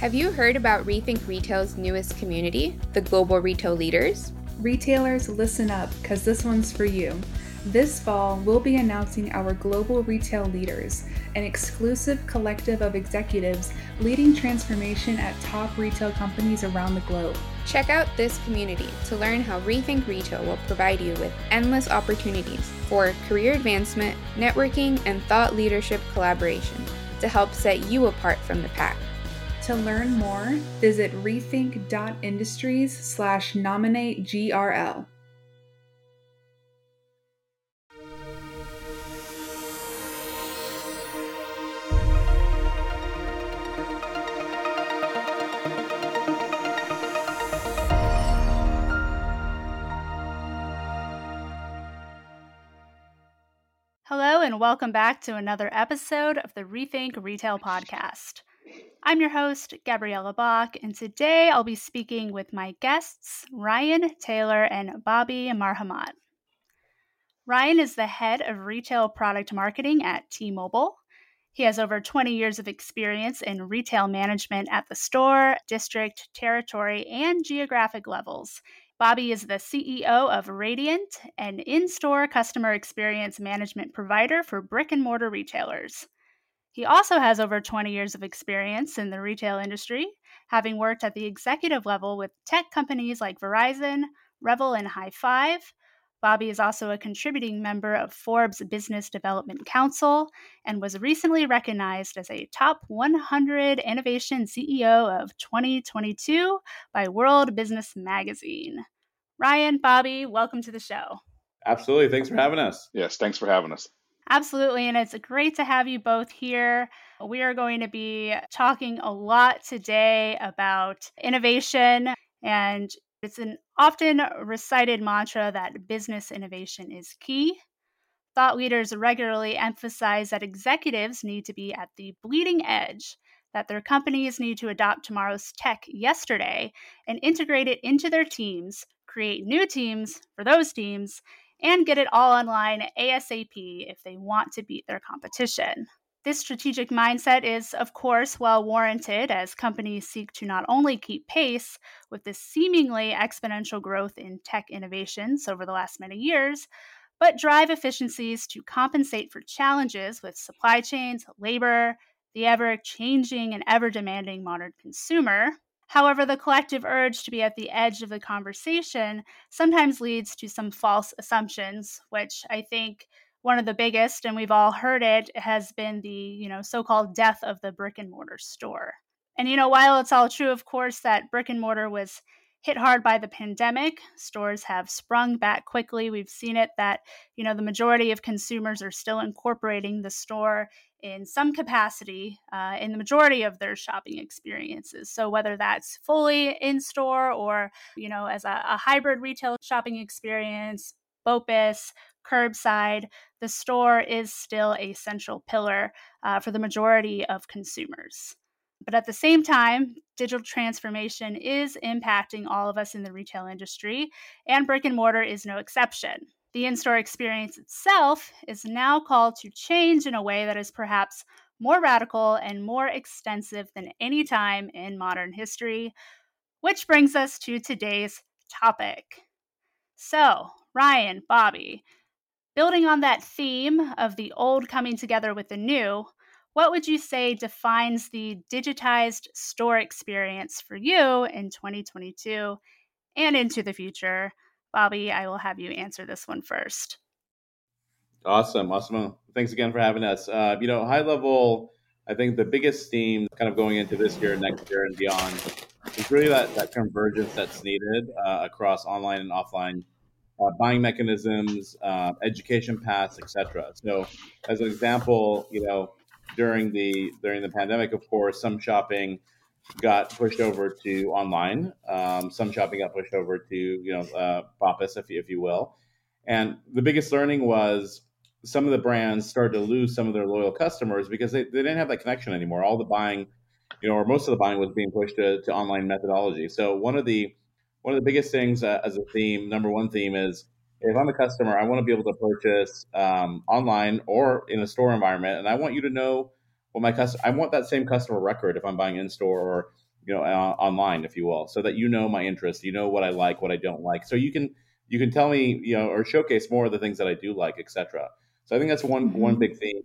Have you heard about Rethink Retail's newest community, the Global Retail Leaders? Retailers, listen up, because this one's for you. This fall, we'll be announcing our Global Retail Leaders, an exclusive collective of executives leading transformation at top retail companies around the globe. Check out this community to learn how Rethink Retail will provide you with endless opportunities for career advancement, networking, and thought leadership collaboration to help set you apart from the pack. To learn more, visit rethink.industries slash nominate GRL. Hello, and welcome back to another episode of the Rethink Retail Podcast. I'm your host, Gabriella Bach, and today I'll be speaking with my guests, Ryan Taylor and Bobby Marhamat. Ryan is the head of retail product marketing at T Mobile. He has over 20 years of experience in retail management at the store, district, territory, and geographic levels. Bobby is the CEO of Radiant, an in store customer experience management provider for brick and mortar retailers. He also has over 20 years of experience in the retail industry, having worked at the executive level with tech companies like Verizon, Revel, and Highfive. Bobby is also a contributing member of Forbes Business Development Council and was recently recognized as a top 100 innovation CEO of 2022 by World Business Magazine. Ryan, Bobby, welcome to the show. Absolutely. Thanks for having us. Yes, thanks for having us. Absolutely. And it's great to have you both here. We are going to be talking a lot today about innovation. And it's an often recited mantra that business innovation is key. Thought leaders regularly emphasize that executives need to be at the bleeding edge, that their companies need to adopt tomorrow's tech yesterday and integrate it into their teams, create new teams for those teams, and get it all online ASAP if they want to beat their competition. This strategic mindset is, of course, well warranted as companies seek to not only keep pace with the seemingly exponential growth in tech innovations over the last many years, but drive efficiencies to compensate for challenges with supply chains, labor, the ever changing and ever demanding modern consumer, However, the collective urge to be at the edge of the conversation sometimes leads to some false assumptions, which I think one of the biggest, and we've all heard it, has been the, you know, so-called death of the brick and mortar store. And you know, while it's all true, of course, that brick and mortar was hit hard by the pandemic. Stores have sprung back quickly. We've seen it that, you know, the majority of consumers are still incorporating the store in some capacity uh, in the majority of their shopping experiences. So whether that's fully in store or, you know, as a, a hybrid retail shopping experience, BOPIS, curbside, the store is still a central pillar uh, for the majority of consumers. But at the same time, digital transformation is impacting all of us in the retail industry, and brick and mortar is no exception. The in store experience itself is now called to change in a way that is perhaps more radical and more extensive than any time in modern history, which brings us to today's topic. So, Ryan, Bobby, building on that theme of the old coming together with the new, what would you say defines the digitized store experience for you in 2022 and into the future? Bobby, I will have you answer this one first. Awesome. Awesome. Thanks again for having us. Uh, you know, high level, I think the biggest theme kind of going into this year, next year, and beyond is really that, that convergence that's needed uh, across online and offline uh, buying mechanisms, uh, education paths, etc. So, as an example, you know, during the during the pandemic, of course, some shopping got pushed over to online. Um, some shopping got pushed over to you know uh, if you, if you will. And the biggest learning was some of the brands started to lose some of their loyal customers because they, they didn't have that connection anymore. All the buying, you know, or most of the buying was being pushed to, to online methodology. So one of the one of the biggest things uh, as a theme, number one theme is if I'm a customer, I want to be able to purchase um, online or in a store environment, and I want you to know what my customer. I want that same customer record if I'm buying in store or you know, uh, online, if you will, so that you know my interests, you know what I like, what I don't like, so you can you can tell me, you know, or showcase more of the things that I do like, etc. So I think that's one mm-hmm. one big theme.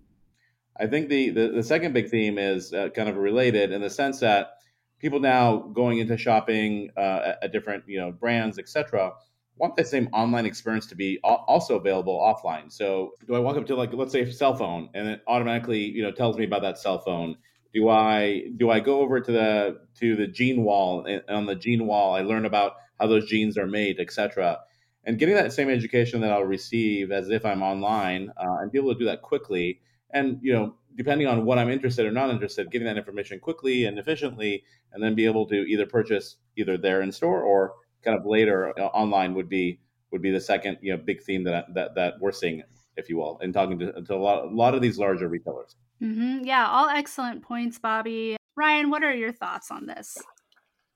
I think the, the, the second big theme is uh, kind of related in the sense that people now going into shopping uh, at, at, different you know brands, etc want that same online experience to be also available offline. So, do I walk up to like let's say a cell phone and it automatically you know tells me about that cell phone? Do I do I go over to the to the jean wall and on the jean wall I learn about how those jeans are made, etc. And getting that same education that I'll receive as if I'm online uh, and be able to do that quickly and you know depending on what I'm interested or not interested, getting that information quickly and efficiently, and then be able to either purchase either there in store or kind of later uh, online would be would be the second you know big theme that that that we're seeing, if you will, and talking to, to a lot a lot of these larger retailers. Mm-hmm. Yeah, all excellent points, Bobby. Ryan, what are your thoughts on this?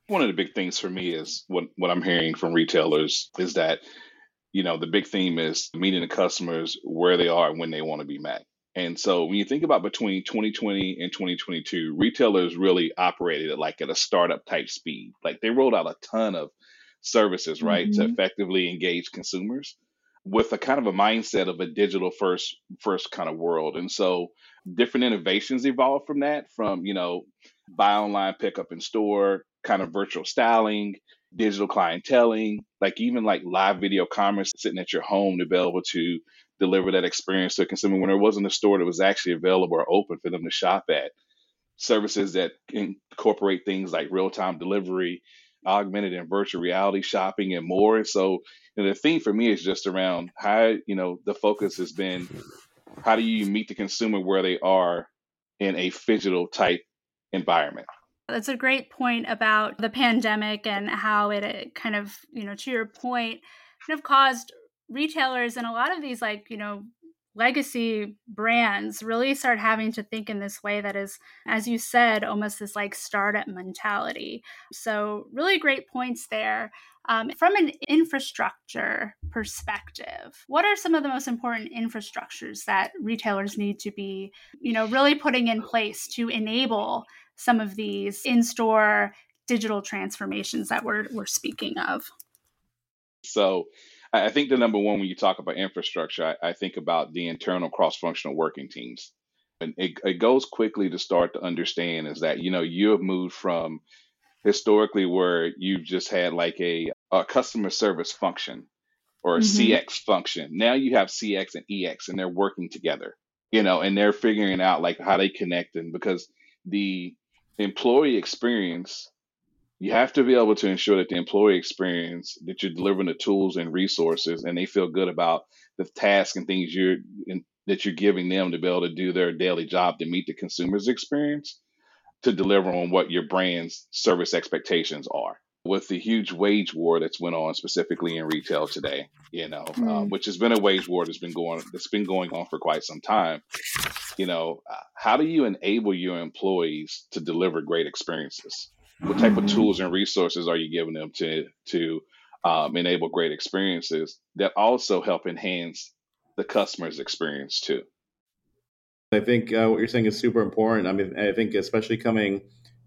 One of the big things for me is what what I'm hearing from retailers is that you know the big theme is meeting the customers where they are and when they want to be met. And so when you think about between 2020 and 2022, retailers really operated at like at a startup type speed. Like they rolled out a ton of services, right, mm-hmm. to effectively engage consumers with a kind of a mindset of a digital first first kind of world. And so different innovations evolved from that, from, you know, buy online, pick up in store, kind of virtual styling, digital clienteling, like even like live video commerce sitting at your home to be able to deliver that experience to a consumer when there wasn't a store that was actually available or open for them to shop at. Services that incorporate things like real time delivery, augmented and virtual reality shopping and more. So the theme for me is just around how, you know, the focus has been how do you meet the consumer where they are in a phygital type environment? That's a great point about the pandemic and how it kind of, you know, to your point, kind of caused retailers and a lot of these like, you know, legacy brands really start having to think in this way that is, as you said, almost this like startup mentality. So, really great points there. Um, from an infrastructure perspective, what are some of the most important infrastructures that retailers need to be, you know, really putting in place to enable some of these in-store digital transformations that we're, we're speaking of? So, I think the number one when you talk about infrastructure, I, I think about the internal cross-functional working teams. And it, it goes quickly to start to understand is that, you know, you have moved from historically where you've just had like a, a customer service function or a mm-hmm. CX function. Now you have CX and EX and they're working together, you know, and they're figuring out like how they connect and because the employee experience you have to be able to ensure that the employee experience that you're delivering the tools and resources and they feel good about the tasks and things you're in, that you're giving them to be able to do their daily job to meet the consumer's experience to deliver on what your brand's service expectations are with the huge wage war that's went on specifically in retail today you know mm. uh, which has been a wage war that's been going that's been going on for quite some time you know uh, how do you enable your employees to deliver great experiences what type of tools and resources are you giving them to to um, enable great experiences that also help enhance the customer's experience too? I think uh, what you're saying is super important. I mean i think especially coming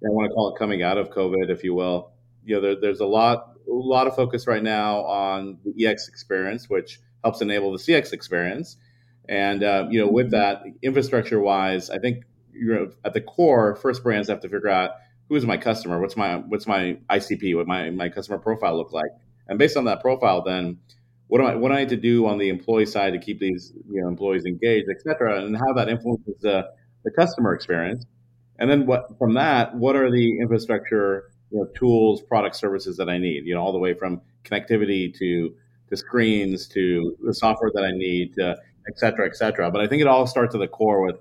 i want to call it coming out of covid if you will you know there, there's a lot a lot of focus right now on the ex experience which helps enable the cx experience. And uh, you know with that infrastructure wise i think you know at the core first brands have to figure out who is my customer? What's my what's my ICP? What my my customer profile look like? And based on that profile, then what do I what do I need to do on the employee side to keep these you know employees engaged, et cetera, and how that influences the the customer experience. And then what from that, what are the infrastructure you know, tools, product, services that I need? You know, all the way from connectivity to to screens to the software that I need, to et cetera, et cetera. But I think it all starts at the core with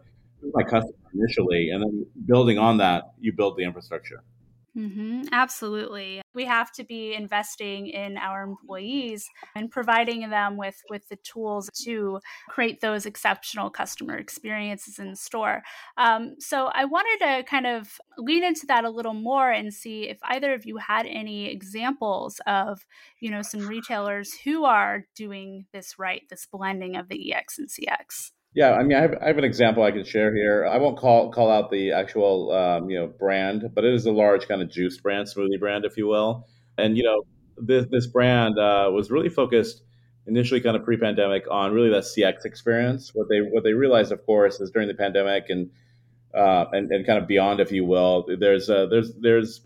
my customer initially, and then building on that, you build the infrastructure. Mm-hmm, absolutely. We have to be investing in our employees and providing them with, with the tools to create those exceptional customer experiences in the store. Um, so I wanted to kind of lean into that a little more and see if either of you had any examples of, you know, some retailers who are doing this right, this blending of the EX and CX. Yeah, I mean, I have, I have an example I can share here. I won't call call out the actual um, you know brand, but it is a large kind of juice brand, smoothie brand, if you will. And you know, this this brand uh, was really focused initially, kind of pre-pandemic, on really that CX experience. What they what they realized, of course, is during the pandemic and uh, and, and kind of beyond, if you will, there's uh, there's there's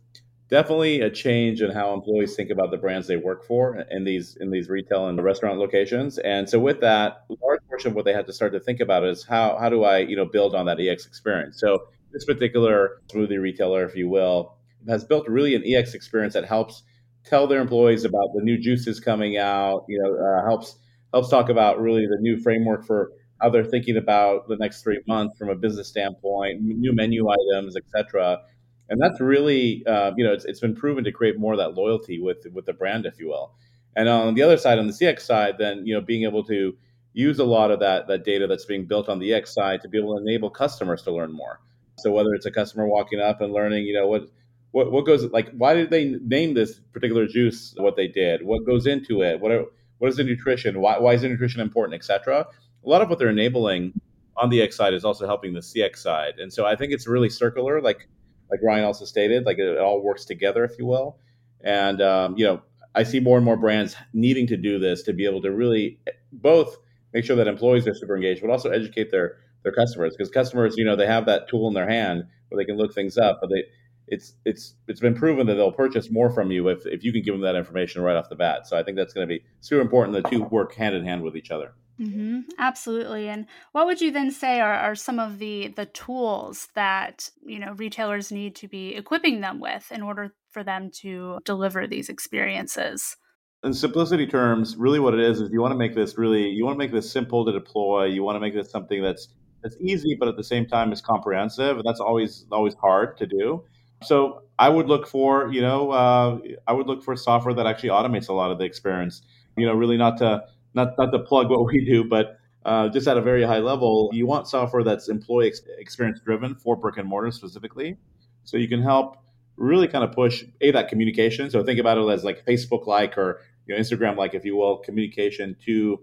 definitely a change in how employees think about the brands they work for in these in these retail and restaurant locations. And so with that, a large portion of what they had to start to think about is how how do I you know build on that EX experience. So this particular smoothie retailer, if you will, has built really an EX experience that helps tell their employees about the new juices coming out. You know, uh, helps helps talk about really the new framework for how they're thinking about the next three months from a business standpoint, new menu items, et cetera and that's really uh, you know it's, it's been proven to create more of that loyalty with with the brand if you will. And on the other side on the cx side then you know being able to use a lot of that that data that's being built on the x side to be able to enable customers to learn more. So whether it's a customer walking up and learning you know what what, what goes like why did they name this particular juice what they did? What goes into it? What are, what is the nutrition? Why, why is the nutrition important etc a lot of what they're enabling on the x side is also helping the cx side. And so i think it's really circular like like Ryan also stated, like it, all works together, if you will. And um, you know, I see more and more brands needing to do this to be able to really both make sure that employees are super engaged, but also educate their their customers because customers, you know, they have that tool in their hand where they can look things up, but they it's it's it's been proven that they'll purchase more from you if, if you can give them that information right off the bat. So I think that's going to be super important. The two work hand in hand with each other. Mm-hmm, absolutely. And what would you then say are, are some of the the tools that you know retailers need to be equipping them with in order for them to deliver these experiences? In simplicity terms, really what it is is you want to make this really you want to make this simple to deploy. You want to make this something that's that's easy, but at the same time is comprehensive. And that's always always hard to do. So I would look for you know uh, I would look for software that actually automates a lot of the experience. You know, really not to not not to plug what we do, but uh, just at a very high level, you want software that's employee ex- experience driven for brick and mortar specifically, so you can help really kind of push a that communication. So think about it as like Facebook like or you know, Instagram like, if you will, communication to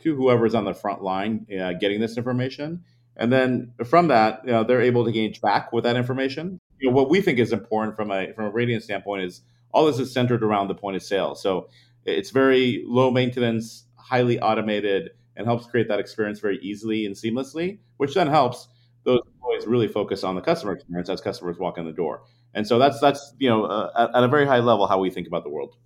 to whoever's on the front line uh, getting this information, and then from that, you know, they're able to engage back with that information. You know, what we think is important from a from a Radiant standpoint is all this is centered around the point of sale. So it's very low maintenance highly automated and helps create that experience very easily and seamlessly, which then helps those employees really focus on the customer experience as customers walk in the door. And so that's that's you know uh, at, at a very high level how we think about the world.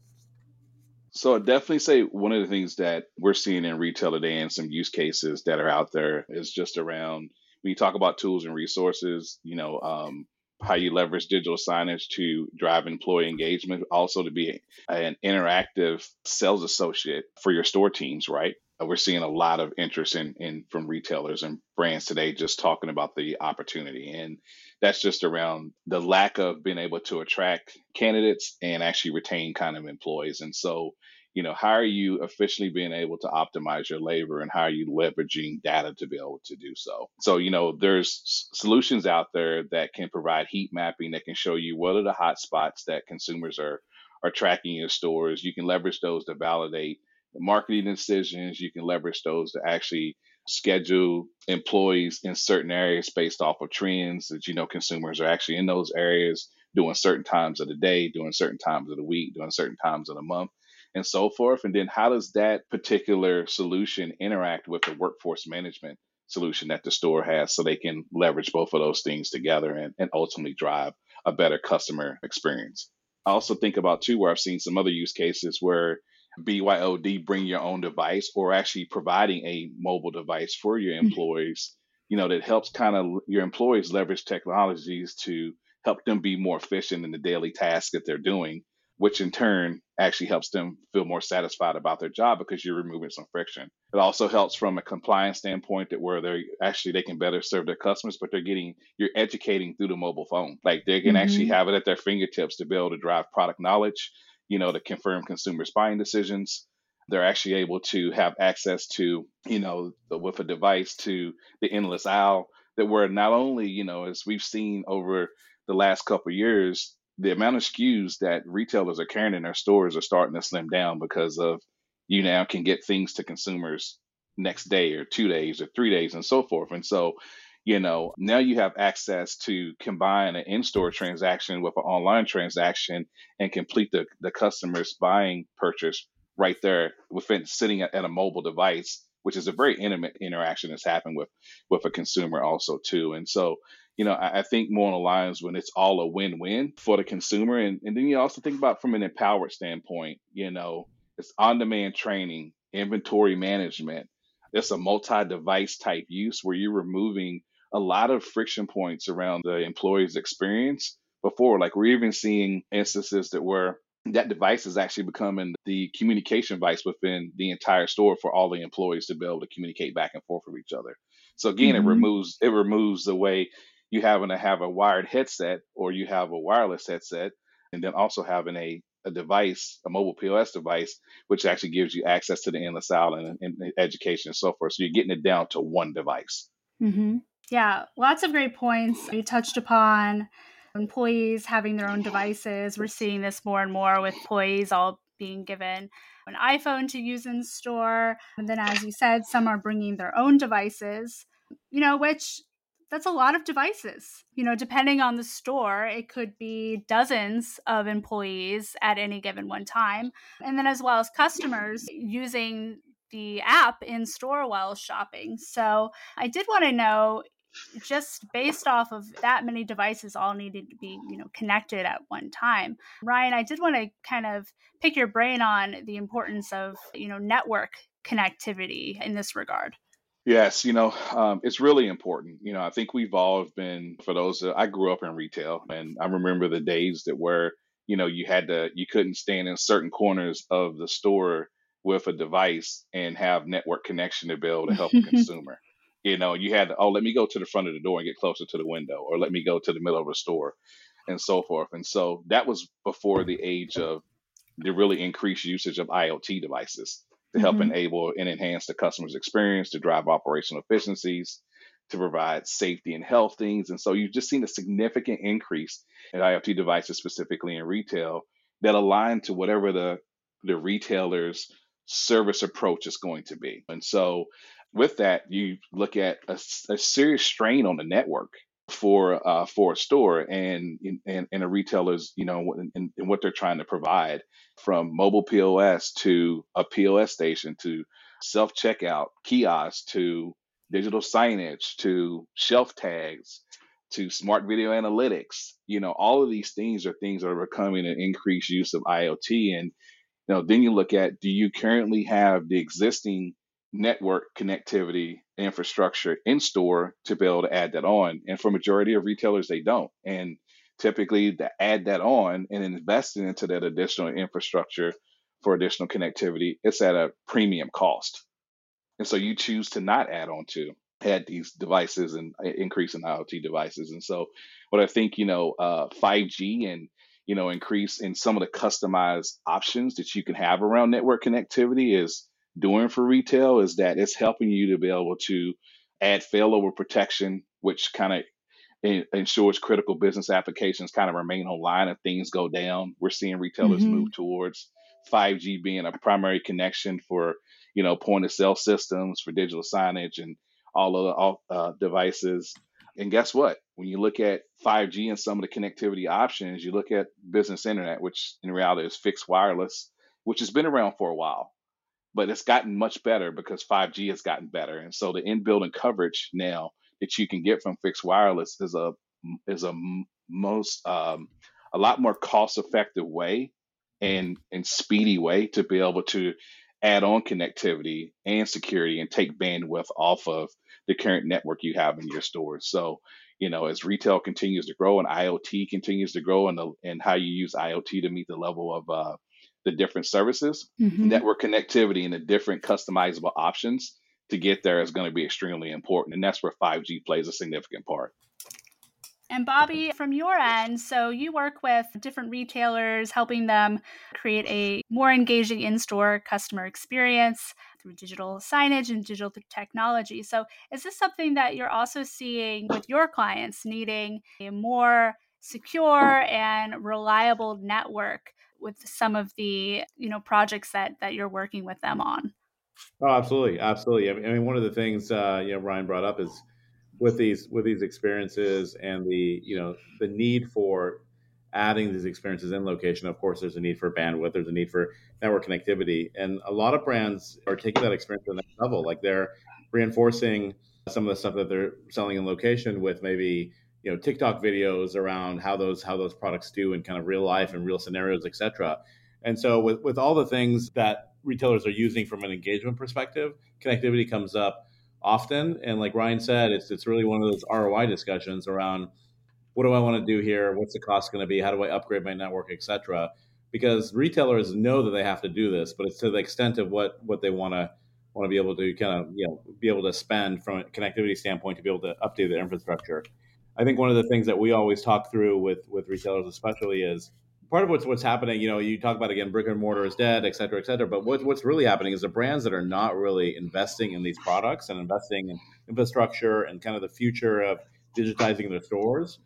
So I definitely say one of the things that we're seeing in retail today and some use cases that are out there is just around when you talk about tools and resources, you know, um, how you leverage digital signage to drive employee engagement, also to be an interactive sales associate for your store teams, right? Uh, we're seeing a lot of interest in, in from retailers and brands today just talking about the opportunity. And that's just around the lack of being able to attract candidates and actually retain kind of employees. And so you know how are you officially being able to optimize your labor and how are you leveraging data to be able to do so? So you know there's solutions out there that can provide heat mapping that can show you what are the hot spots that consumers are are tracking in stores. You can leverage those to validate marketing decisions. You can leverage those to actually schedule employees in certain areas based off of trends that you know consumers are actually in those areas doing certain times of the day doing certain times of the week doing certain times of the month and so forth. And then how does that particular solution interact with the workforce management solution that the store has so they can leverage both of those things together and, and ultimately drive a better customer experience? I also think about too where I've seen some other use cases where BYOD bring your own device or actually providing a mobile device for your mm-hmm. employees, you know, that helps kind of your employees leverage technologies to help them be more efficient in the daily tasks that they're doing which in turn actually helps them feel more satisfied about their job because you're removing some friction. It also helps from a compliance standpoint that where they're actually they can better serve their customers, but they're getting you're educating through the mobile phone. Like they can mm-hmm. actually have it at their fingertips to be able to drive product knowledge, you know, to confirm consumers' buying decisions. They're actually able to have access to, you know, with a device to the endless aisle that were not only, you know, as we've seen over the last couple years, the amount of SKUs that retailers are carrying in their stores are starting to slim down because of you now can get things to consumers next day or two days or three days and so forth. And so, you know, now you have access to combine an in-store transaction with an online transaction and complete the, the customer's buying purchase right there within sitting at, at a mobile device, which is a very intimate interaction that's happened with with a consumer also too. And so, you know, I, I think more on the lines when it's all a win-win for the consumer. And, and then you also think about from an empowered standpoint, you know, it's on-demand training, inventory management, it's a multi-device type use where you're removing a lot of friction points around the employee's experience before. Like we're even seeing instances that where that device is actually becoming the communication device within the entire store for all the employees to be able to communicate back and forth with each other. So again, mm-hmm. it removes it removes the way you having to have a wired headset or you have a wireless headset, and then also having a a device, a mobile POS device, which actually gives you access to the endless aisle and, and education and so forth. So you're getting it down to one device. Mm-hmm. Yeah, lots of great points. You touched upon employees having their own devices. We're seeing this more and more with employees all being given an iPhone to use in store. And then, as you said, some are bringing their own devices, you know, which that's a lot of devices. You know, depending on the store, it could be dozens of employees at any given one time. And then, as well as customers using the app in store while shopping. So, I did want to know just based off of that many devices all needed to be you know connected at one time ryan i did want to kind of pick your brain on the importance of you know network connectivity in this regard Yes, you know, um, it's really important. You know, I think we've all been, for those that I grew up in retail, and I remember the days that where, you know, you had to, you couldn't stand in certain corners of the store with a device and have network connection to be able to help a consumer. You know, you had to, oh, let me go to the front of the door and get closer to the window, or let me go to the middle of the store and so forth. And so that was before the age of the really increased usage of IoT devices to help mm-hmm. enable and enhance the customer's experience, to drive operational efficiencies, to provide safety and health things. And so you've just seen a significant increase in IoT devices, specifically in retail, that align to whatever the the retailer's service approach is going to be. And so with that, you look at a, a serious strain on the network for uh, for a store and and, and a retailer's you know and, and what they're trying to provide from mobile POS to a POS station to self checkout kiosks to digital signage to shelf tags to smart video analytics. You know all of these things are things that are becoming an increased use of IoT and you know then you look at do you currently have the existing network connectivity infrastructure in store to be able to add that on. And for majority of retailers, they don't. And typically to add that on and investing into that additional infrastructure for additional connectivity, it's at a premium cost. And so you choose to not add on to add these devices and uh, increase in IoT devices. And so what I think, you know, uh, 5G and you know, increase in some of the customized options that you can have around network connectivity is doing for retail is that it's helping you to be able to add failover protection, which kind of ensures critical business applications kind of remain online if things go down. We're seeing retailers mm-hmm. move towards 5G being a primary connection for you know point of sale systems for digital signage and all of the all, uh, devices. And guess what? When you look at 5G and some of the connectivity options, you look at business internet, which in reality is fixed wireless, which has been around for a while but it's gotten much better because 5G has gotten better. And so the in-building coverage now that you can get from fixed wireless is a is a most um, a lot more cost-effective way and and speedy way to be able to add on connectivity and security and take bandwidth off of the current network you have in your stores. So, you know, as retail continues to grow and IoT continues to grow and the and how you use IoT to meet the level of uh, the different services, mm-hmm. network connectivity, and the different customizable options to get there is going to be extremely important. And that's where 5G plays a significant part. And Bobby, from your end, so you work with different retailers, helping them create a more engaging in store customer experience through digital signage and digital technology. So, is this something that you're also seeing with your clients needing a more secure and reliable network with some of the you know projects that that you're working with them on Oh, absolutely, absolutely. I mean, one of the things uh, you know Ryan brought up is with these with these experiences and the you know the need for adding these experiences in location. Of course, there's a need for bandwidth. There's a need for network connectivity, and a lot of brands are taking that experience to the next level. Like they're reinforcing some of the stuff that they're selling in location with maybe you know TikTok videos around how those how those products do in kind of real life and real scenarios, etc. And so with with all the things that retailers are using from an engagement perspective, connectivity comes up often. And like Ryan said, it's it's really one of those ROI discussions around what do I want to do here? What's the cost going to be? How do I upgrade my network, etc. Because retailers know that they have to do this, but it's to the extent of what what they want to want to be able to kind of you know be able to spend from a connectivity standpoint to be able to update their infrastructure. I think one of the things that we always talk through with with retailers, especially, is part of what's what's happening. You know, you talk about again, brick and mortar is dead, et cetera, et cetera. But what, what's really happening is the brands that are not really investing in these products and investing in infrastructure and kind of the future of digitizing their stores.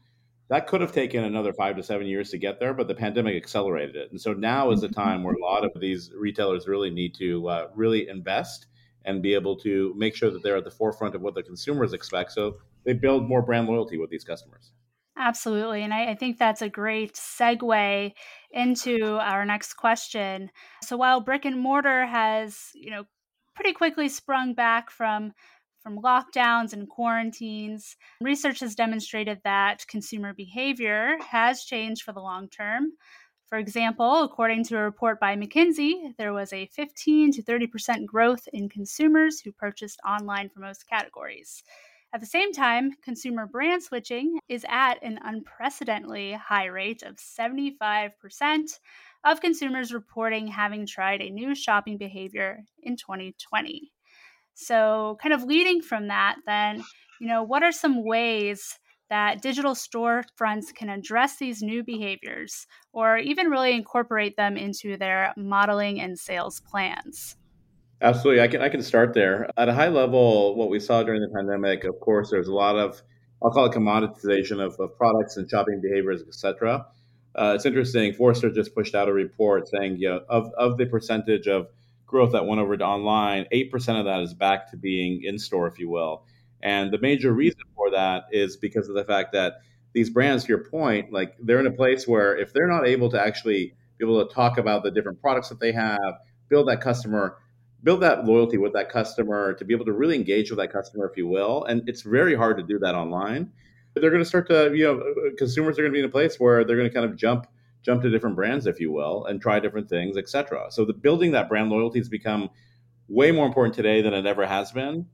That could have taken another five to seven years to get there, but the pandemic accelerated it. And so now is the mm-hmm. time where a lot of these retailers really need to uh, really invest and be able to make sure that they're at the forefront of what the consumers expect. So they build more brand loyalty with these customers. Absolutely. And I, I, think that's a great segue into our next question. So while brick and mortar has, you know, pretty quickly sprung back from from lockdowns and quarantines, research has demonstrated that consumer behavior has changed for the long term. For example, according to a report by McKinsey, there was a 15 to 30% growth in consumers who purchased online for most categories. At the same time, consumer brand switching is at an unprecedentedly high rate of 75% of consumers reporting having tried a new shopping behavior in 2020. So, kind of leading from that, then, you know, what are some ways that digital storefronts can address these new behaviors or even really incorporate them into their modeling and sales plans? Absolutely, I can I can start there. At a high level, what we saw during the pandemic, of course, there's a lot of I'll call it commoditization of, of products and shopping behaviors, etc. Uh, it's interesting. Forrester just pushed out a report saying, you know, of of the percentage of growth that went over to online, eight percent of that is back to being in store, if you will. And the major reason for that is because of the fact that these brands, to your point, like they're in a place where if they're not able to actually be able to talk about the different products that they have, build that customer build that loyalty with that customer to be able to really engage with that customer if you will and it's very hard to do that online. They're going to start to you know consumers are going to be in a place where they're going to kind of jump jump to different brands if you will and try different things etc so the building that brand loyalty has become way more important today than it ever has been.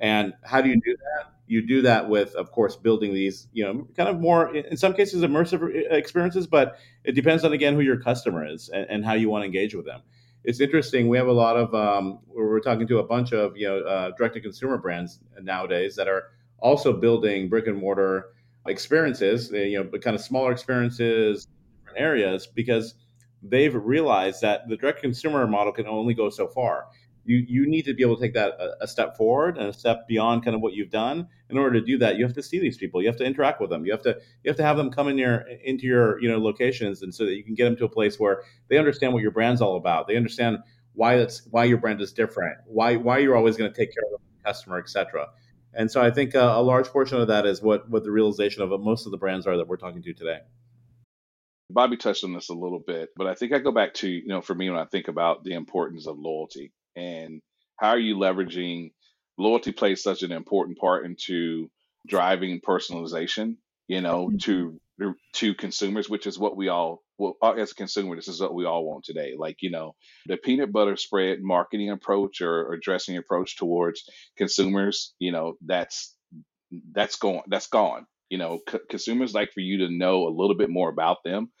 And how do you do that? You do that with of course building these you know kind of more in some cases immersive experiences but it depends on again who your customer is and, and how you want to engage with them it's interesting. We have a lot of um, we're talking to a bunch of you know uh, direct to consumer brands nowadays that are also building brick and mortar experiences. You know, but kind of smaller experiences, different areas because they've realized that the direct consumer model can only go so far you you need to be able to take that a, a, step forward and a step beyond kind of what you've done. In order to do that you have to see these people. You have to interact with them. You have to you have to have them come in your into your you know locations and so that you can get them to a place where they understand what your brand's all about. They understand why that's why your brand is different why why you're always going to take care of the customer etc and so i think uh, a large portion of that is what what the realization of most of the brands are that we're talking to today. Bobby touched on this a little bit, but I think I go back to, you know, for me, when I think about the importance of loyalty and how are you leveraging loyalty plays such an important part into driving personalization, you know, mm-hmm. to to consumers, which is what we all well as a consumer, this is what we all want today. Like, you know, the peanut butter spread marketing approach or, or dressing approach towards consumers, you know, that's that's gone that's gone you know, c- consumers like for you to know a little bit more about them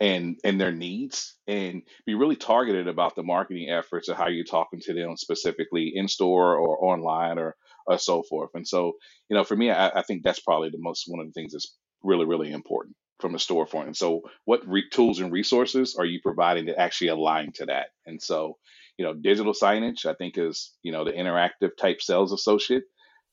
and and their needs and be really targeted about the marketing efforts of how you're talking to them specifically in store or online or or so forth. And so, you know, for me, I, I think that's probably the most one of the things that's really really important from a storefront. And so, what re- tools and resources are you providing to actually align to that? And so, you know, digital signage, I think, is you know the interactive type sales associate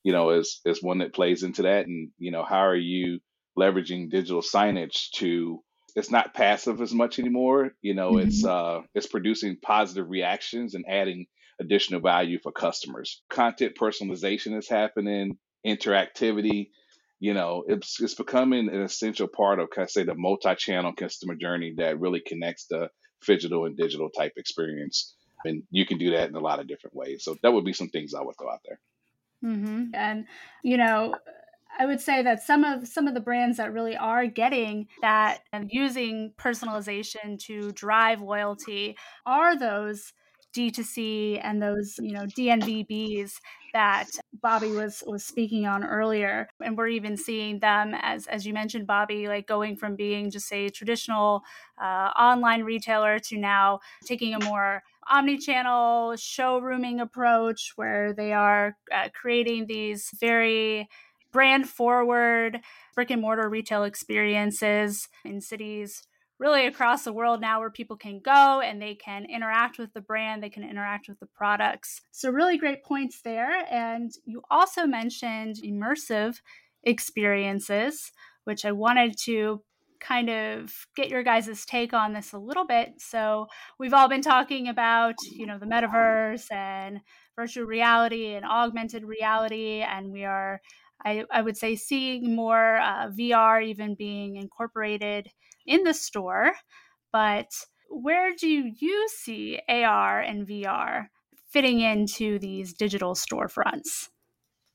you know, is is one that plays into that. And you know, how are you leveraging digital signage to it's not passive as much anymore. You know, mm-hmm. it's uh, it's producing positive reactions and adding additional value for customers. Content personalization is happening, interactivity. You know, it's it's becoming an essential part of, can I say, the multi-channel customer journey that really connects the phygital and digital type experience. And you can do that in a lot of different ways. So that would be some things I would throw out there. Mm-hmm. And you know, I would say that some of some of the brands that really are getting that and using personalization to drive loyalty are those D2C and those, you know, DNVBs that Bobby was was speaking on earlier. And we're even seeing them as as you mentioned, Bobby, like going from being just a traditional uh, online retailer to now taking a more omni-channel showrooming approach where they are uh, creating these very brand forward brick and mortar retail experiences in cities really across the world now where people can go and they can interact with the brand, they can interact with the products. So, really great points there. And you also mentioned immersive experiences, which I wanted to kind of get your guys' take on this a little bit. So, we've all been talking about, you know, the metaverse and virtual reality and augmented reality, and we are I, I would say seeing more uh, VR even being incorporated in the store. But where do you see AR and VR fitting into these digital storefronts?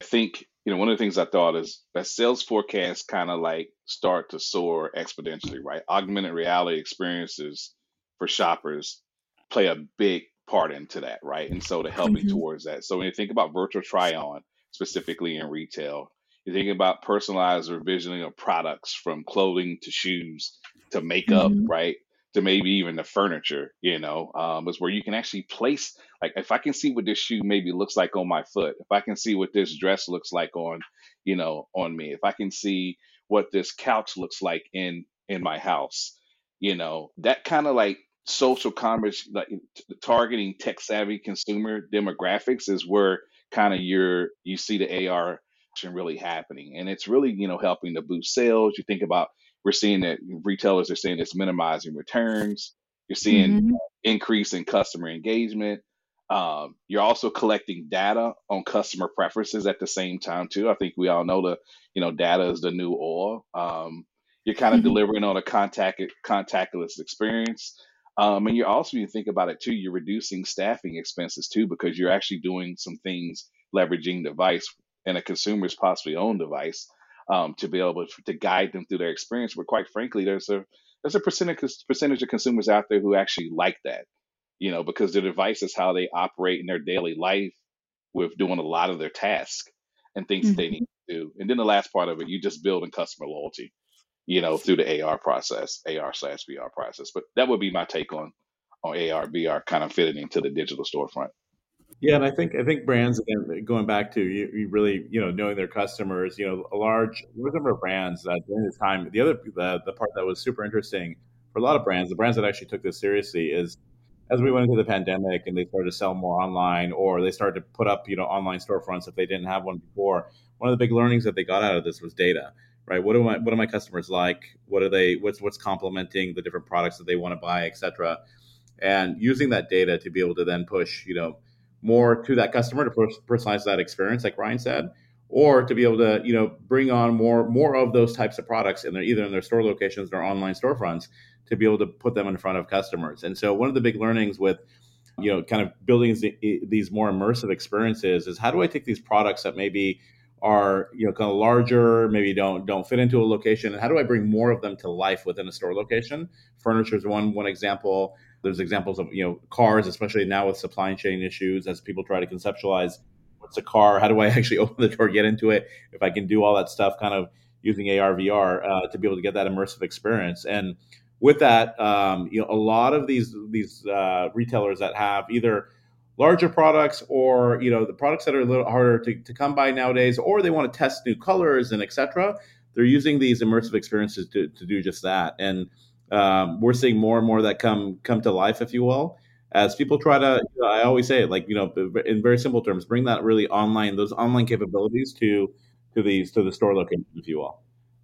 I think you know one of the things I thought is that sales forecasts kind of like start to soar exponentially, right? Augmented reality experiences for shoppers play a big part into that, right? And so to helping mm-hmm. towards that. So when you think about virtual try on, specifically in retail, you're thinking about personalized revisioning of products from clothing to shoes to makeup, mm-hmm. right? To maybe even the furniture, you know, um, is where you can actually place, like, if I can see what this shoe maybe looks like on my foot, if I can see what this dress looks like on, you know, on me, if I can see what this couch looks like in in my house, you know, that kind of like social commerce, like targeting tech savvy consumer demographics, is where kind of your you see the AR really happening. And it's really, you know, helping to boost sales. You think about we're seeing that retailers are saying it's minimizing returns. You're seeing mm-hmm. increase in customer engagement. Um, you're also collecting data on customer preferences at the same time too. I think we all know the, you know, data is the new oil. Um, you're kind of mm-hmm. delivering on a contact contactless experience. Um, and you're also, you think about it too, you're reducing staffing expenses too, because you're actually doing some things leveraging device and a consumer's possibly own device um, to be able to, to guide them through their experience. But quite frankly, there's a there's a percentage percentage of consumers out there who actually like that, you know, because their device is how they operate in their daily life with doing a lot of their tasks and things mm-hmm. that they need to do. And then the last part of it, you just building customer loyalty, you know, through the AR process, AR slash VR process. But that would be my take on on AR VR kind of fitting into the digital storefront. Yeah, and I think I think brands again going back to you, you really you know knowing their customers. You know, a large number of brands during this time. The other the, the part that was super interesting for a lot of brands, the brands that actually took this seriously is as we went into the pandemic and they started to sell more online or they started to put up you know online storefronts if they didn't have one before. One of the big learnings that they got out of this was data. Right? What do my what do my customers like? What are they? What's what's complementing the different products that they want to buy, et cetera? And using that data to be able to then push you know more to that customer to personalize that experience, like Ryan said, or to be able to you know bring on more more of those types of products in their either in their store locations or online storefronts to be able to put them in front of customers. And so one of the big learnings with you know kind of building these more immersive experiences is how do I take these products that maybe are you know kind of larger, maybe don't don't fit into a location, and how do I bring more of them to life within a store location? Furniture is one one example. There's examples of you know cars, especially now with supply chain issues, as people try to conceptualize what's a car, how do I actually open the door, get into it, if I can do all that stuff, kind of using AR VR uh, to be able to get that immersive experience. And with that, um, you know, a lot of these these uh, retailers that have either larger products or you know the products that are a little harder to, to come by nowadays or they want to test new colors and etc they're using these immersive experiences to, to do just that and um, we're seeing more and more that come come to life, if you will, as people try to. You know, I always say, like you know, in very simple terms, bring that really online, those online capabilities to to these to the store location, if you will.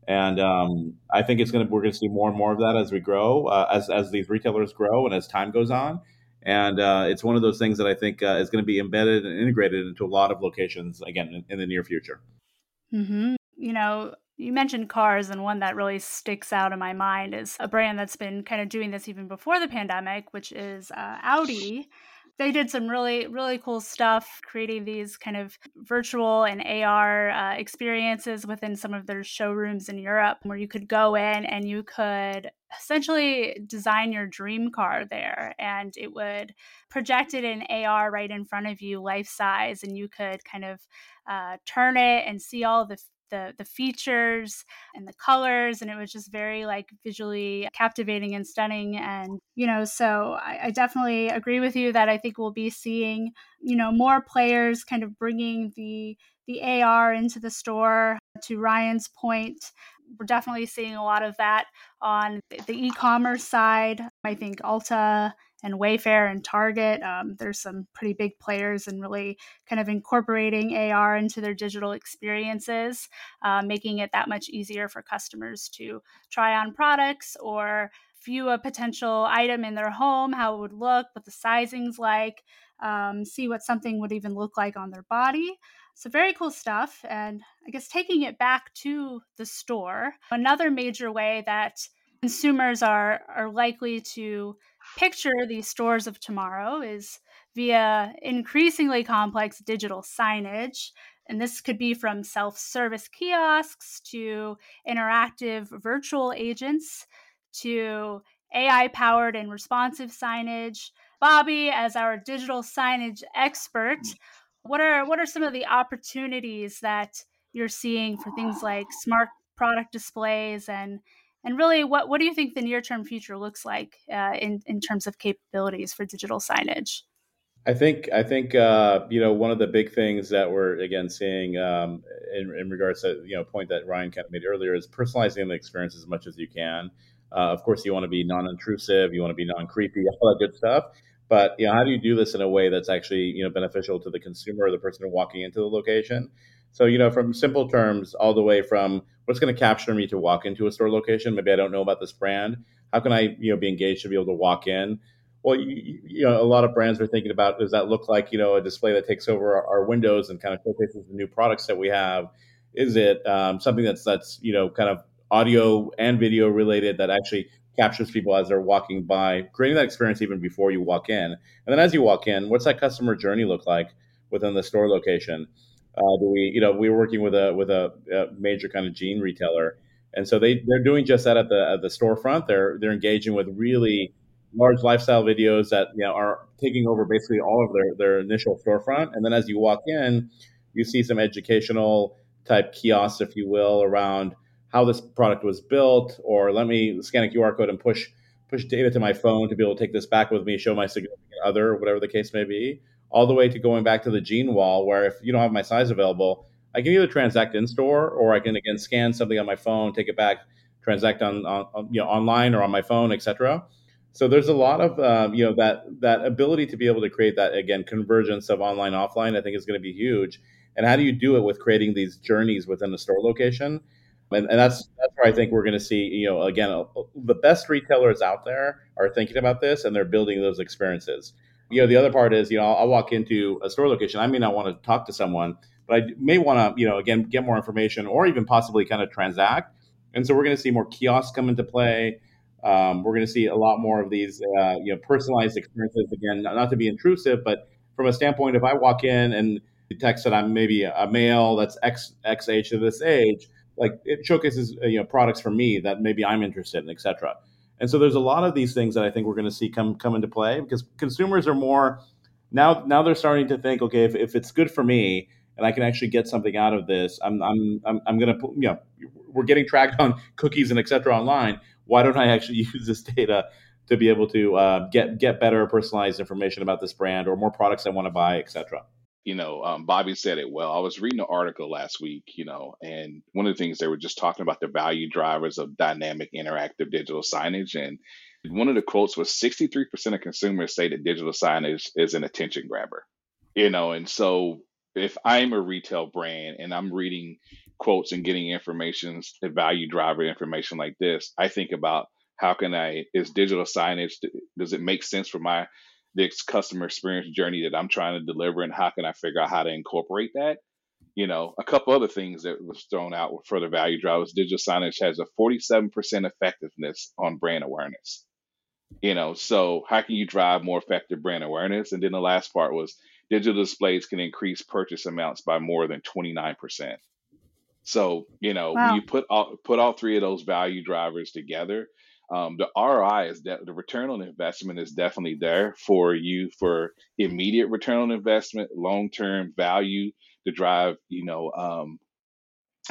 And um, I think it's going to we're going to see more and more of that as we grow, uh, as as these retailers grow and as time goes on. And uh, it's one of those things that I think uh, is going to be embedded and integrated into a lot of locations again in, in the near future. Mm-hmm. You know, you mentioned cars, and one that really sticks out in my mind is a brand that's been kind of doing this even before the pandemic, which is uh, Audi they did some really really cool stuff creating these kind of virtual and ar uh, experiences within some of their showrooms in europe where you could go in and you could essentially design your dream car there and it would project it in ar right in front of you life size and you could kind of uh, turn it and see all the the the features and the colors and it was just very like visually captivating and stunning and you know so I, I, definitely agree with you that i think we'll be seeing you know more players kind of bringing the the ar into the store. To ryan's point we're definitely seeing a lot of that on the e-commerce side. I think ulta and Wayfair and Target. Um, there's some pretty big players and really kind of incorporating AR into their digital experiences, uh, making it that much easier for customers to try on products or view a potential item in their home, how it would look, what the sizing's like, um, see what something would even look like on their body. So, very cool stuff. And I guess taking it back to the store, another major way that consumers are, are likely to picture these stores of tomorrow is via increasingly complex digital signage. And this could be from self service kiosks to interactive virtual agents to AI powered and responsive signage. Bobby, as our digital signage expert, hmm. what are what are some of the opportunities that you're seeing for things like smart product displays and and really, what, what do you think the near term future looks like uh, in, in terms of capabilities for digital signage? I think I think uh, you know one of the big things that we're again seeing um, in, in, regards to you know point that Ryan kind made earlier is personalizing the experience as much as you can. Uh, of course, you want to be non-intrusive, you want to be non-creepy, all that good stuff. But you know, how do you do this in a way that's actually you know beneficial to the consumer or the person walking into the location? So, you know, from simple terms all the way from what's going to capture me to walk into a store location. Maybe I don't know about this brand. How can I, you know, be engaged to be able to walk in? Well, you, you know, a lot of brands are thinking about does that look like, you know, a display that takes over our, our windows and kind of showcases the new products that we have? Is it um, something that's that's you know kind of audio and video related that actually captures people as they're walking by, creating that experience even before you walk in, and then as you walk in, what's that customer journey look like within the store location? Uh, do we, you know, we were working with a with a, a, major kind of jean retailer, and so they they're doing just that at the at the storefront. They're they're engaging with really large lifestyle videos that you know are taking over basically all of their their initial storefront, and then as you walk in, you see some educational type kiosks, if you will, around how this product was built, or let me scan a QR code and push push data to my phone to be able to take this back with me, show my significant other, whatever the case may be all the way to going back to the jean wall where if you don't have my size available i can either transact in store or i can again scan something on my phone take it back transact on, on you know online or on my phone etc so there's a lot of um, you know that that ability to be able to create that again convergence of online offline i think is going to be huge. And how do you do it with creating these journeys within the store location? And, and that's that's where i think we're going to see you know again the best retailers out there are thinking about this and they're building those experiences you know, the other part is, you know, I'll, walk into a store location. I may not want to talk to someone, but I may want to, you know, again, get more information or even possibly kind of transact. And so we're going to see more kiosks come into play. Um, we're going to see a lot more of these, uh, you know, personalized experiences. Again, not to be intrusive, but from a standpoint, if I walk in and detects that I'm maybe a male that's X X age to this age, like it showcases, uh, you know, products for me that maybe I'm interested in, et cetera. And so there's a lot of these things that I think we're going to see come come into play because consumers are more now now they're starting to think, okay, if, if it's good for me and I can actually get something out of this, I'm I'm I'm, I'm going to you know we're getting tracked on cookies and et cetera online. Why don't I actually use this data to be able to uh, get get better personalized information about this brand or more products I want to buy, et cetera? You know, um, Bobby said it well. I was reading an article last week, you know, and one of the things they were just talking about the value drivers of dynamic interactive digital signage. And one of the quotes was 63% of consumers say that digital signage is an attention grabber, you know, and so if I'm a retail brand and I'm reading quotes and getting information, value driver information like this, I think about how can I is digital signage does it make sense for my the customer experience journey that I'm trying to deliver, and how can I figure out how to incorporate that? You know, a couple other things that was thrown out for the value drivers. Digital signage has a 47% effectiveness on brand awareness. You know, so how can you drive more effective brand awareness? And then the last part was digital displays can increase purchase amounts by more than 29%. So, you know, wow. when you put all put all three of those value drivers together, um, the ROI is that the return on investment is definitely there for you for immediate return on investment, long term value to drive, you know, um,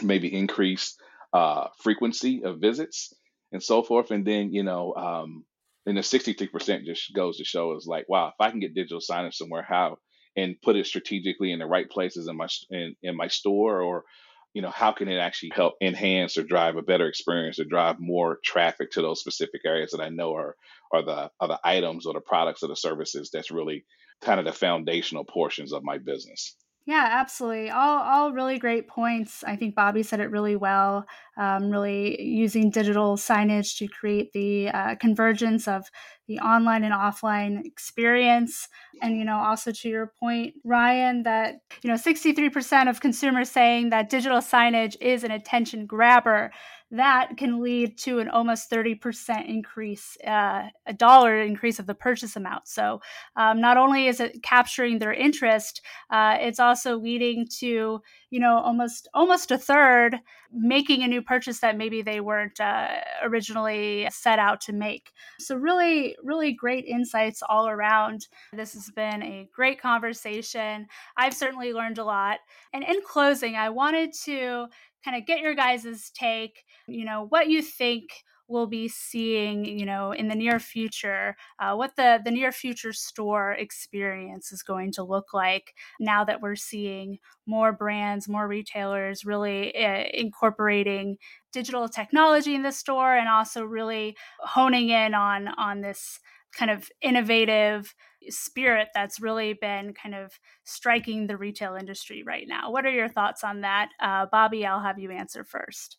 maybe increase uh, frequency of visits and so forth. And then, you know, um, and the 63% just goes to show is like, wow, if I can get digital signage somewhere, how and put it strategically in the right places in my in, in my store or you know how can it actually help enhance or drive a better experience or drive more traffic to those specific areas that I know are are the are the items or the products or the services that's really kind of the foundational portions of my business. Yeah, absolutely. All all really great points. I think Bobby said it really well. Um, really using digital signage to create the uh, convergence of the online and offline experience, and you know, also to your point, Ryan, that you know, sixty three percent of consumers saying that digital signage is an attention grabber that can lead to an almost 30% increase, uh, a dollar increase of the purchase amount. So um, not only is it capturing their interest, uh, it's also leading to you know almost almost a third making a new purchase that maybe they weren't uh, originally set out to make. So really, really great insights all around. This has been a great conversation. I've certainly learned a lot. And in closing, I wanted to kind of get your guys' take, you know, what you think we'll be seeing, you know, in the near future, uh, what the the near future store experience is going to look like now that we're seeing more brands, more retailers really uh, incorporating digital technology in the store, and also really honing in on on this kind of innovative spirit that's really been kind of striking the retail industry right now. What are your thoughts on that? Uh, Bobby, I'll have you answer first.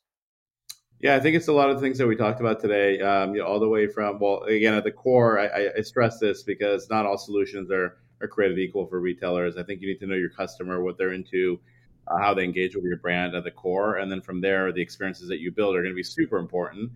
Yeah, I think it's a lot of things that we talked about today, um, you know, all the way from, well, again, at the core, I, I stress this because not all solutions are, are created equal for retailers. I think you need to know your customer, what they're into, uh, how they engage with your brand at the core. And then from there, the experiences that you build are going to be super important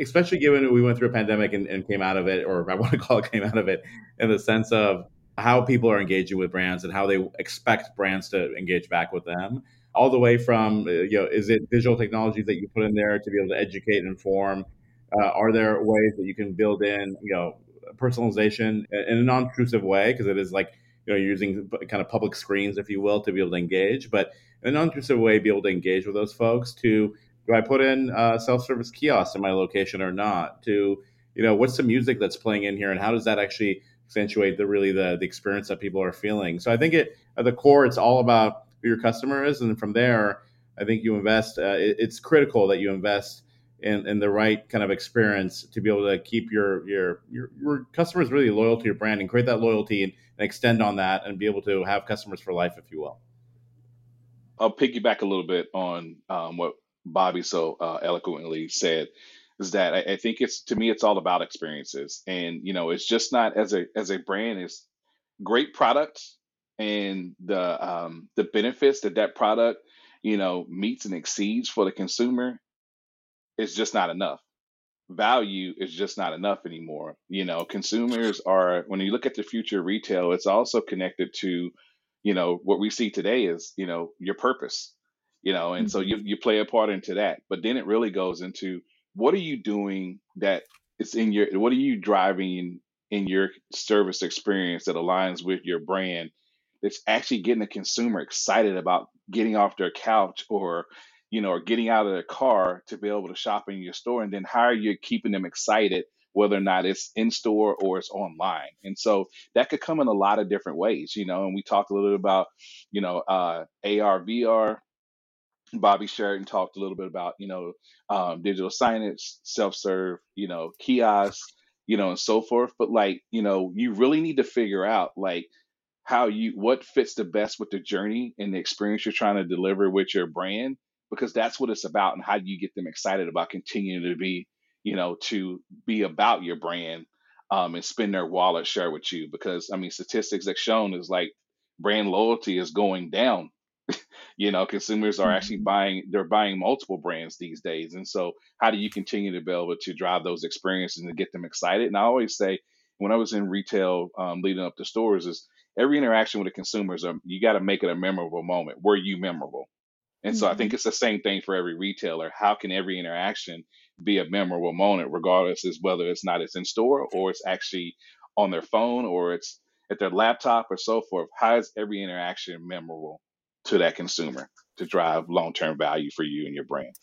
especially given we went through a pandemic and, and, came out of it, or I want to call it came out of it, in the sense of how people are engaging with brands and how they expect brands to engage back with them. All the way from, uh, you know, is it visual technologies that you put in there to be able to educate and inform? Uh, are there ways that you can build in, you know, personalization in a non-intrusive way? Because it is like, you know, using kind of public screens, if you will, to be able to engage, but in a non-intrusive way, be able to engage with those folks to do I put in uh, self-service kiosks in my location or not? To you know, what's the music that's playing in here, and how does that actually accentuate the really the, the experience that people are feeling? So I think it at the core, it's all about who your customer is, and from there, I think you invest. Uh, it, it's critical that you invest in, in the right kind of experience to be able to keep your your your, your customers really loyal to your brand and create that loyalty and, and extend on that and be able to have customers for life, if you will. I'll piggyback a little bit on um, what Bobby so uh, eloquently said is that I, I, think it's to me it's all about experiences. And you know it's just not as a as a brand is great product and the um, the benefits that that product you know meets and exceeds for the consumer is just not enough. Value is just not enough anymore you know. Consumers are when you look at the future of retail it's also connected to you know what we see today is you know your purpose you know, and so you mm-hmm. you play a part into that. But then it really goes into what are you doing that it's in your what are you driving in your service experience that aligns with your brand that's actually getting the consumer excited about getting off their couch or you know or getting out of their car to be able to shop in your store and then how are you keeping them excited whether or not it's in store or it's online and so that could come in a lot of different ways you know and we talked a little bit about you know uh, ar vr Bobby Sheridan talked a little bit about, you know, um, digital signage, self-serve, you know, kiosks, you know, and so forth. But like, you know, you really need to figure out like how you what fits the best with the journey and the experience you're trying to deliver with your brand. because that's what it's about and how do you get them excited about continuing to be you know to be about your brand um, and spend their wallet share with you because i mean statistics have shown is like brand loyalty is going down you know consumers are actually Mhm. buying they're buying multiple brands these days. And so how do you continue to be able to drive those experiences and get them excited? And i always say when i was in retail um, leading up to stores is every interaction with the consumers um, you got to make it a memorable moment. Were you memorable? And so i think it's the same thing for every retailer. How can every interaction be a memorable moment regardless as whether it's not it's in store or it's actually on their phone or it's at their laptop or so forth? How is every interaction memorable to that consumer to drive long-term value for you and your brand.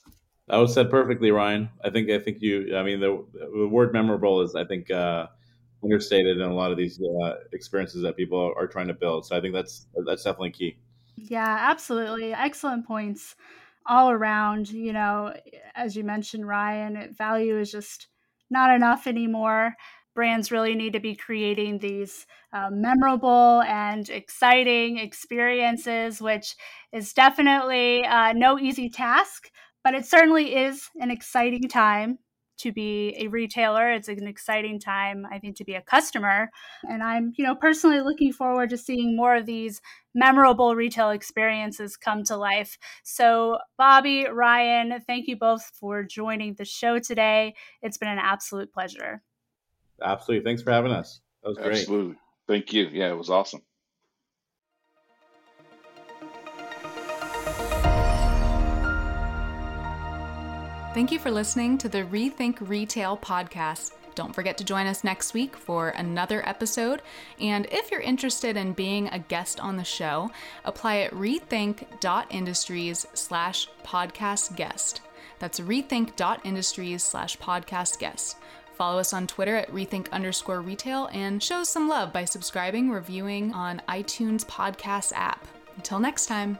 That was said perfectly, Ryan. I think I think you. I mean, the, the word memorable is I think uh, understated in a lot of these uh, experiences that people are trying to build. So I think that's that's definitely key. Yeah, absolutely. Excellent points all around. You know, as you mentioned, Ryan, value is just not enough anymore. Brands really need to be creating these uh, memorable and exciting experiences, which is definitely uh, no easy task, but it certainly is an exciting time to be a retailer. It's an exciting time, I think, to be a customer. And I'm, you know, personally looking forward to seeing more of these memorable retail experiences come to life. So, Bobby, Ryan, thank you both for joining the show today. It's been an absolute pleasure. Absolutely. Thanks for having us. That was great. Absolutely. Thank you. Yeah, it was awesome. Thank you for listening to the Rethink Retail podcast. Don't forget to join us next week for another episode. And if you're interested in being a guest on the show, apply at rethink.industries slash podcast guest. That's rethink.industries slash podcast guest. Follow us on Twitter at rethink underscore retail and show some love by subscribing, reviewing on iTunes podcast app. Until next time.